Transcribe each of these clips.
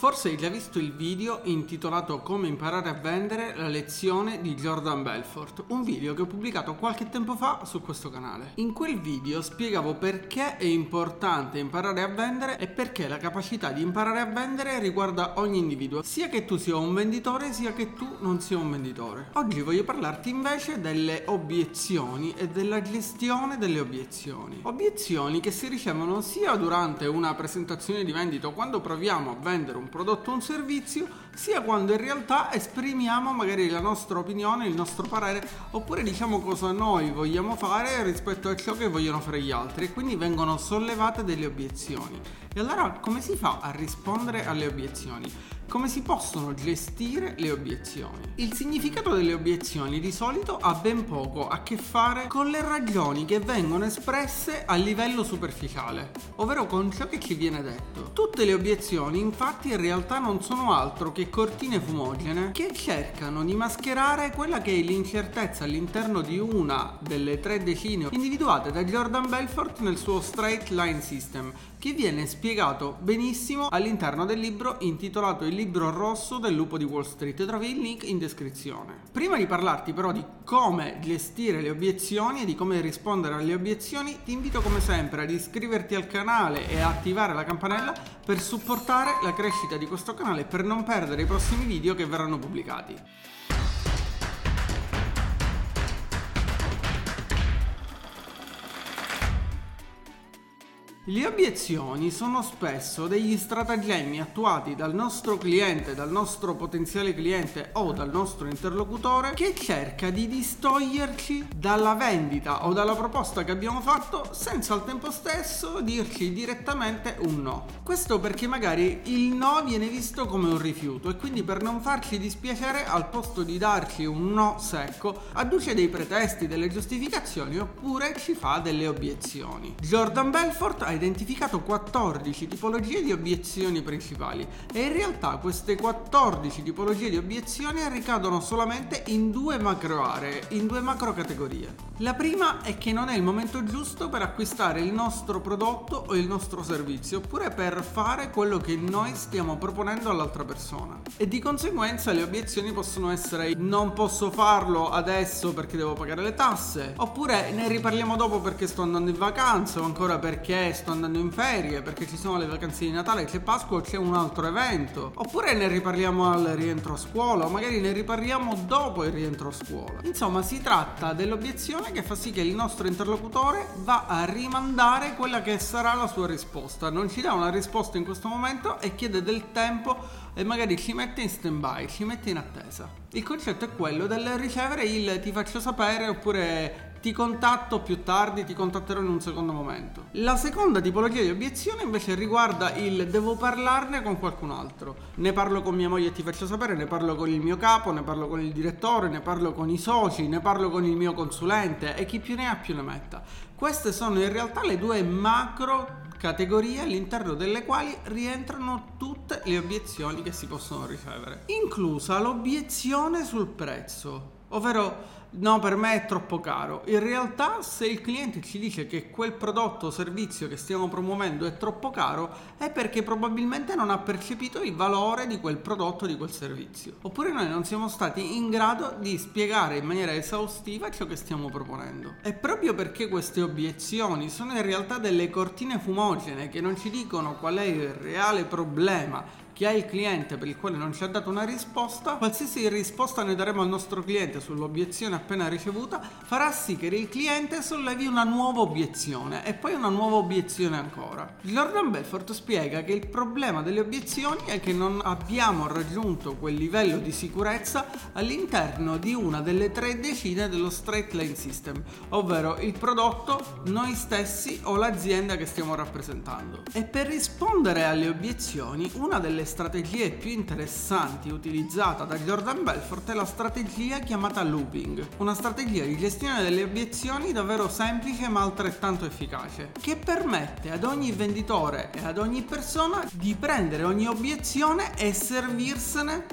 Forse hai già visto il video intitolato Come imparare a vendere la lezione di Jordan Belfort, un video che ho pubblicato qualche tempo fa su questo canale. In quel video spiegavo perché è importante imparare a vendere e perché la capacità di imparare a vendere riguarda ogni individuo, sia che tu sia un venditore sia che tu non sia un venditore. Oggi voglio parlarti invece delle obiezioni e della gestione delle obiezioni. Obiezioni che si ricevono sia durante una presentazione di vendita o quando proviamo a vendere un prodotto o un servizio, sia quando in realtà esprimiamo magari la nostra opinione, il nostro parere, oppure diciamo cosa noi vogliamo fare rispetto a ciò che vogliono fare gli altri e quindi vengono sollevate delle obiezioni. E allora come si fa a rispondere alle obiezioni? Come si possono gestire le obiezioni? Il significato delle obiezioni di solito ha ben poco a che fare con le ragioni che vengono espresse a livello superficiale, ovvero con ciò che ci viene detto. Tutte le obiezioni infatti in realtà non sono altro che cortine fumogene che cercano di mascherare quella che è l'incertezza all'interno di una delle tre decine individuate da Jordan Belfort nel suo Straight Line System, che viene spiegato benissimo all'interno del libro intitolato Il libro rosso del lupo di Wall Street. Trovi il link in descrizione. Prima di parlarti però di come gestire le obiezioni e di come rispondere alle obiezioni, ti invito come sempre ad iscriverti al canale e attivare la campanella per supportare la crescita di questo canale e per non perdere i prossimi video che verranno pubblicati. Le obiezioni sono spesso degli stratagemmi attuati dal nostro cliente, dal nostro potenziale cliente o dal nostro interlocutore che cerca di distoglierci dalla vendita o dalla proposta che abbiamo fatto senza al tempo stesso dirci direttamente un no. Questo perché magari il no viene visto come un rifiuto e quindi per non farci dispiacere al posto di darci un no secco adduce dei pretesti, delle giustificazioni oppure ci fa delle obiezioni. Jordan Belfort ha identificato 14 tipologie di obiezioni principali e in realtà queste 14 tipologie di obiezioni ricadono solamente in due macro aree, in due macro categorie. La prima è che non è il momento giusto per acquistare il nostro prodotto o il nostro servizio, oppure per fare quello che noi stiamo proponendo all'altra persona. E di conseguenza le obiezioni possono essere non posso farlo adesso perché devo pagare le tasse, oppure ne riparliamo dopo perché sto andando in vacanza o ancora perché sto andando in ferie perché ci sono le vacanze di Natale, c'è Pasqua o c'è un altro evento. Oppure ne riparliamo al rientro a scuola o magari ne riparliamo dopo il rientro a scuola. Insomma, si tratta dell'obiezione che fa sì che il nostro interlocutore va a rimandare quella che sarà la sua risposta. Non ci dà una risposta in questo momento e chiede del tempo e magari ci mette in stand by, ci mette in attesa. Il concetto è quello del ricevere il ti faccio sapere oppure ti contatto più tardi, ti contatterò in un secondo momento. La seconda tipologia di obiezione invece riguarda il devo parlarne con qualcun altro. Ne parlo con mia moglie e ti faccio sapere, ne parlo con il mio capo, ne parlo con il direttore, ne parlo con i soci, ne parlo con il mio consulente e chi più ne ha più ne metta. Queste sono in realtà le due macro categorie all'interno delle quali rientrano tutte le obiezioni che si possono ricevere, inclusa l'obiezione sul prezzo, ovvero no, per me è troppo caro. In realtà, se il cliente ci dice che quel prodotto o servizio che stiamo promuovendo è troppo caro, è perché probabilmente non ha percepito il valore di quel prodotto o di quel servizio. Oppure noi non siamo stati in grado di spiegare in maniera esaustiva ciò che stiamo proponendo. E proprio perché queste obiezioni sono in realtà delle cortine fumogene che non ci dicono qual è il reale problema che ha il cliente per il quale non ci ha dato una risposta, qualsiasi risposta ne daremo al nostro cliente sull'obiezione appena ricevuta, farà sì che il cliente sollevi una nuova obiezione e poi una nuova obiezione ancora. Jordan Belfort spiega che il problema delle obiezioni è che non abbiamo raggiunto quel livello di sicurezza all'interno di una delle tre decine dello straight line system, ovvero il prodotto, noi stessi o l'azienda che stiamo rappresentando. E per rispondere alle obiezioni, una delle strategie più interessanti utilizzata da Jordan Belfort è la strategia chiamata looping, una strategia di gestione delle obiezioni davvero semplice ma altrettanto efficace, che permette ad ogni venditore e ad ogni persona di prendere ogni obiezione e servirsene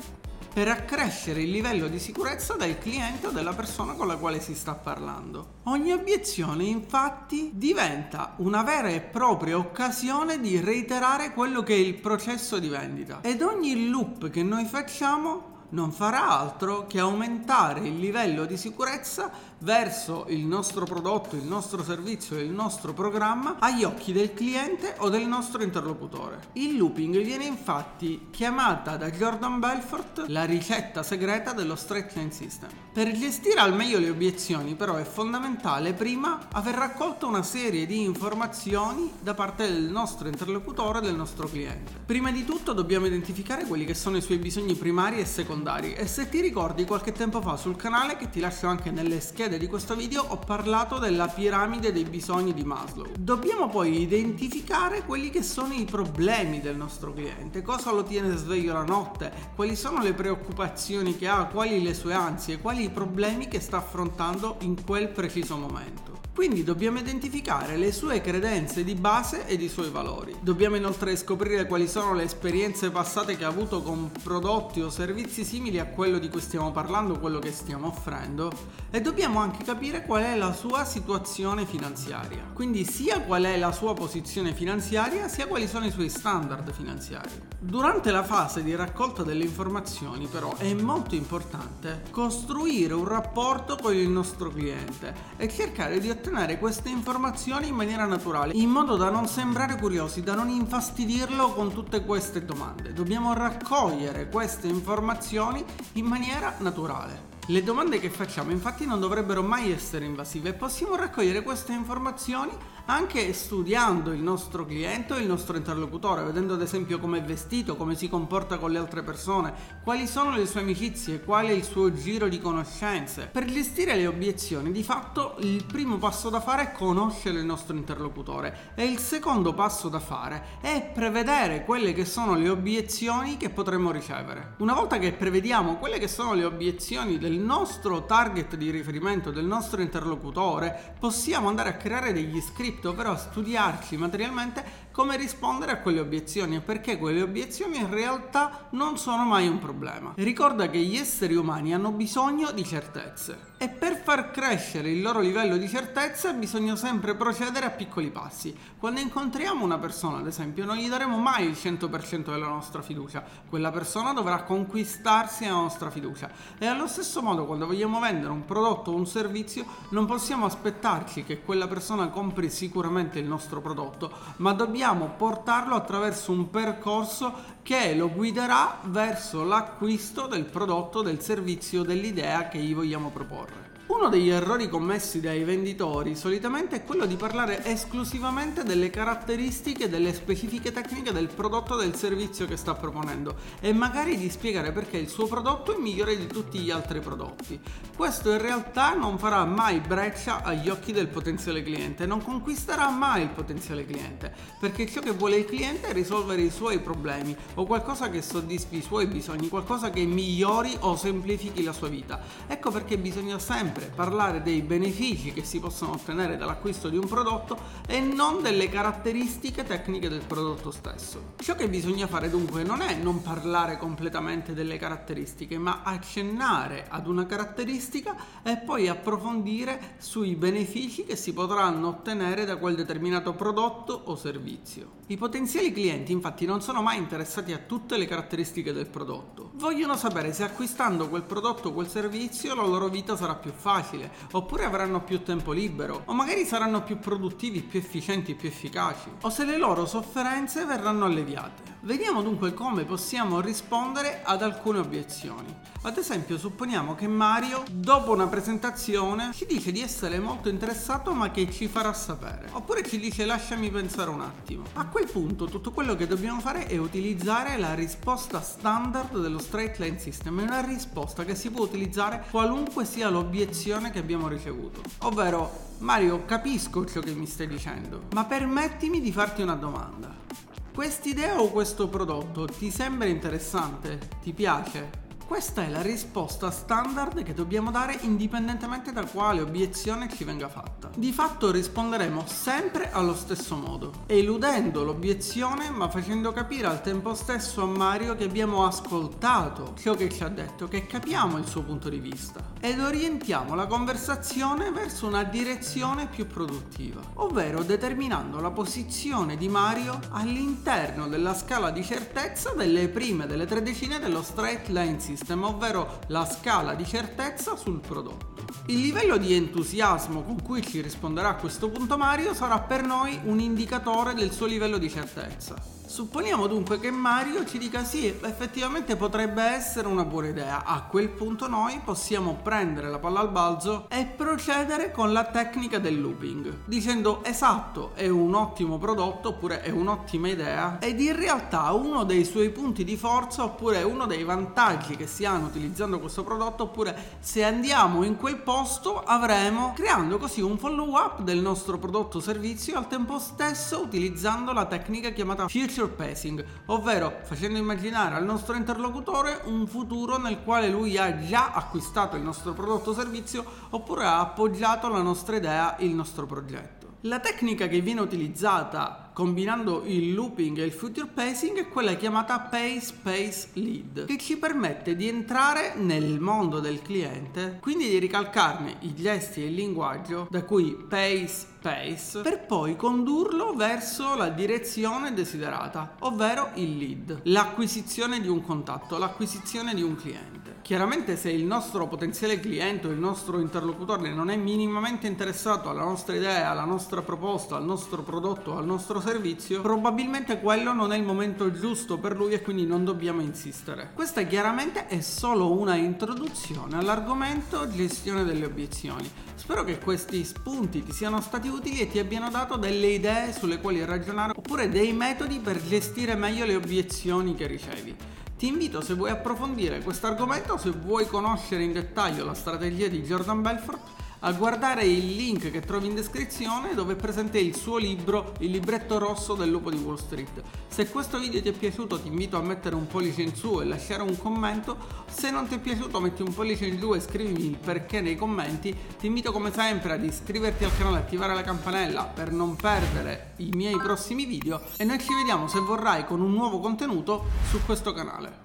per accrescere il livello di sicurezza del cliente o della persona con la quale si sta parlando. Ogni obiezione infatti diventa una vera e propria occasione di reiterare quello che è il processo di vendita ed ogni loop che noi facciamo non farà altro che aumentare il livello di sicurezza verso il nostro prodotto, il nostro servizio il nostro programma agli occhi del cliente o del nostro interlocutore. Il looping viene infatti chiamata da Jordan Belfort la ricetta segreta dello straight line system. Per gestire al meglio le obiezioni però è fondamentale prima aver raccolto una serie di informazioni da parte del nostro interlocutore e del nostro cliente. Prima di tutto dobbiamo identificare quelli che sono i suoi bisogni primari e secondari e se ti ricordi qualche tempo fa sul canale che ti lascio anche nelle schede di questo video ho parlato della piramide dei bisogni di Maslow. Dobbiamo poi identificare quelli che sono i problemi del nostro cliente, cosa lo tiene sveglio la notte, quali sono le preoccupazioni che ha, quali le sue ansie, quali i problemi che sta affrontando in quel preciso momento. Quindi dobbiamo identificare le sue credenze di base ed i suoi valori. Dobbiamo inoltre scoprire quali sono le esperienze passate che ha avuto con prodotti o servizi simili a quello di cui stiamo parlando, quello che stiamo offrendo e dobbiamo anche capire qual è la sua situazione finanziaria. Quindi sia qual è la sua posizione finanziaria, sia quali sono i suoi standard finanziari. Durante la fase di raccolta delle informazioni però è molto importante costruire un rapporto con il nostro cliente e cercare di ottenere ottenere queste informazioni in maniera naturale, in modo da non sembrare curiosi, da non infastidirlo con tutte queste domande. Dobbiamo raccogliere queste informazioni in maniera naturale. Le domande che facciamo infatti non dovrebbero mai essere invasive e possiamo raccogliere queste informazioni anche studiando il nostro cliente o il nostro interlocutore, vedendo ad esempio come è vestito, come si comporta con le altre persone, quali sono le sue amicizie, qual è il suo giro di conoscenze. Per gestire le obiezioni, di fatto il primo passo da fare è conoscere il nostro interlocutore e il secondo passo da fare è prevedere quelle che sono le obiezioni che potremmo ricevere. Una volta che prevediamo quelle che sono le obiezioni del nostro target di riferimento, del nostro interlocutore, possiamo andare a creare degli script scritto, però studiarci materialmente come rispondere a quelle obiezioni e perché quelle obiezioni in realtà non sono mai un problema. Ricorda che gli esseri umani hanno bisogno di certezze e per far crescere il loro livello di certezza bisogna sempre procedere a piccoli passi. Quando incontriamo una persona, ad esempio, non gli daremo mai il 100% della nostra fiducia, quella persona dovrà conquistarsi la nostra fiducia e allo stesso modo quando vogliamo vendere un prodotto o un servizio non possiamo aspettarci che quella persona compri sicuramente il nostro prodotto, ma dobbiamo dobbiamo portarlo attraverso un percorso che lo guiderà verso l'acquisto del prodotto, del servizio, dell'idea che gli vogliamo proporre. Uno degli errori commessi dai venditori solitamente è quello di parlare esclusivamente delle caratteristiche, delle specifiche tecniche del prodotto o del servizio che sta proponendo e magari di spiegare perché il suo prodotto è migliore di tutti gli altri prodotti. Questo in realtà non farà mai breccia agli occhi del potenziale cliente, non conquisterà mai il potenziale cliente, perché ciò che vuole il cliente è risolvere i suoi problemi o qualcosa che soddisfi i suoi bisogni, qualcosa che migliori o semplifichi la sua vita. Ecco perché bisogna sempre sempre parlare dei benefici che si possono ottenere dall'acquisto di un prodotto e non delle caratteristiche tecniche del prodotto stesso. Ciò che bisogna fare dunque non è non parlare completamente delle caratteristiche, ma accennare ad una caratteristica e poi approfondire sui benefici che si potranno ottenere da quel determinato prodotto o servizio. I potenziali clienti infatti non sono mai interessati a tutte le caratteristiche del prodotto, vogliono sapere se acquistando quel prodotto o quel servizio la loro vita sarà più facile, oppure avranno più tempo libero, o magari saranno più produttivi, più efficienti, più efficaci, o se le loro sofferenze verranno alleviate. Vediamo dunque come possiamo rispondere ad alcune obiezioni. Ad esempio, supponiamo che Mario, dopo una presentazione, ci dice di essere molto interessato ma che ci farà sapere. Oppure ci dice lasciami pensare un attimo. A quel punto tutto quello che dobbiamo fare è utilizzare la risposta standard dello straight line system. È una risposta che si può utilizzare qualunque sia l'obiezione che abbiamo ricevuto. Ovvero, Mario, capisco ciò che mi stai dicendo, ma permettimi di farti una domanda. Quest'idea o questo prodotto ti sembra interessante? Ti piace? Questa è la risposta standard che dobbiamo dare indipendentemente da quale obiezione ci venga fatta. Di fatto risponderemo sempre allo stesso modo, eludendo l'obiezione ma facendo capire al tempo stesso a Mario che abbiamo ascoltato ciò che ci ha detto, che capiamo il suo punto di vista ed orientiamo la conversazione verso una direzione più produttiva, ovvero determinando la posizione di Mario all'interno della scala di certezza delle prime delle tre decine dello straight line system System, ovvero la scala di certezza sul prodotto. Il livello di entusiasmo con cui ci risponderà a questo punto Mario sarà per noi un indicatore del suo livello di certezza. Supponiamo dunque che Mario ci dica sì, effettivamente potrebbe essere una buona idea. A quel punto noi possiamo prendere la palla al balzo e procedere con la tecnica del looping, dicendo esatto, è un ottimo prodotto oppure è un'ottima idea ed in realtà uno dei suoi punti di forza oppure uno dei vantaggi che si hanno utilizzando questo prodotto oppure se andiamo in quel posto avremo creando così un follow up del nostro prodotto o servizio al tempo stesso utilizzando la tecnica chiamata future surpacing, ovvero facendo immaginare al nostro interlocutore un futuro nel quale lui ha già acquistato il nostro prodotto o servizio oppure ha appoggiato la nostra idea, il nostro progetto. La tecnica che viene utilizzata combinando il looping e il future pacing è quella chiamata Pace Pace Lead, che ci permette di entrare nel mondo del cliente, quindi di ricalcarne i gesti e il linguaggio, da cui pace pace, per poi condurlo verso la direzione desiderata, ovvero il lead, l'acquisizione di un contatto, l'acquisizione di un cliente. Chiaramente se il nostro potenziale cliente o il nostro interlocutore non è minimamente interessato alla nostra idea, alla nostra proposta, al nostro prodotto, al nostro servizio, probabilmente quello non è il momento giusto per lui e quindi non dobbiamo insistere. Questa chiaramente è solo una introduzione all'argomento gestione delle obiezioni. Spero che questi spunti ti siano stati utili e ti abbiano dato delle idee sulle quali ragionare oppure dei metodi per gestire meglio le obiezioni che ricevi. Ti invito se vuoi approfondire questo argomento, se vuoi conoscere in dettaglio la strategia di Jordan Belfort, a guardare il link che trovi in descrizione dove è presente il suo libro Il libretto rosso del lupo di Wall Street. Se questo video ti è piaciuto ti invito a mettere un pollice in su e lasciare un commento, se non ti è piaciuto metti un pollice in giù e scrivimi il perché nei commenti, ti invito come sempre ad iscriverti al canale e attivare la campanella per non perdere i miei prossimi video e noi ci vediamo se vorrai con un nuovo contenuto su questo canale.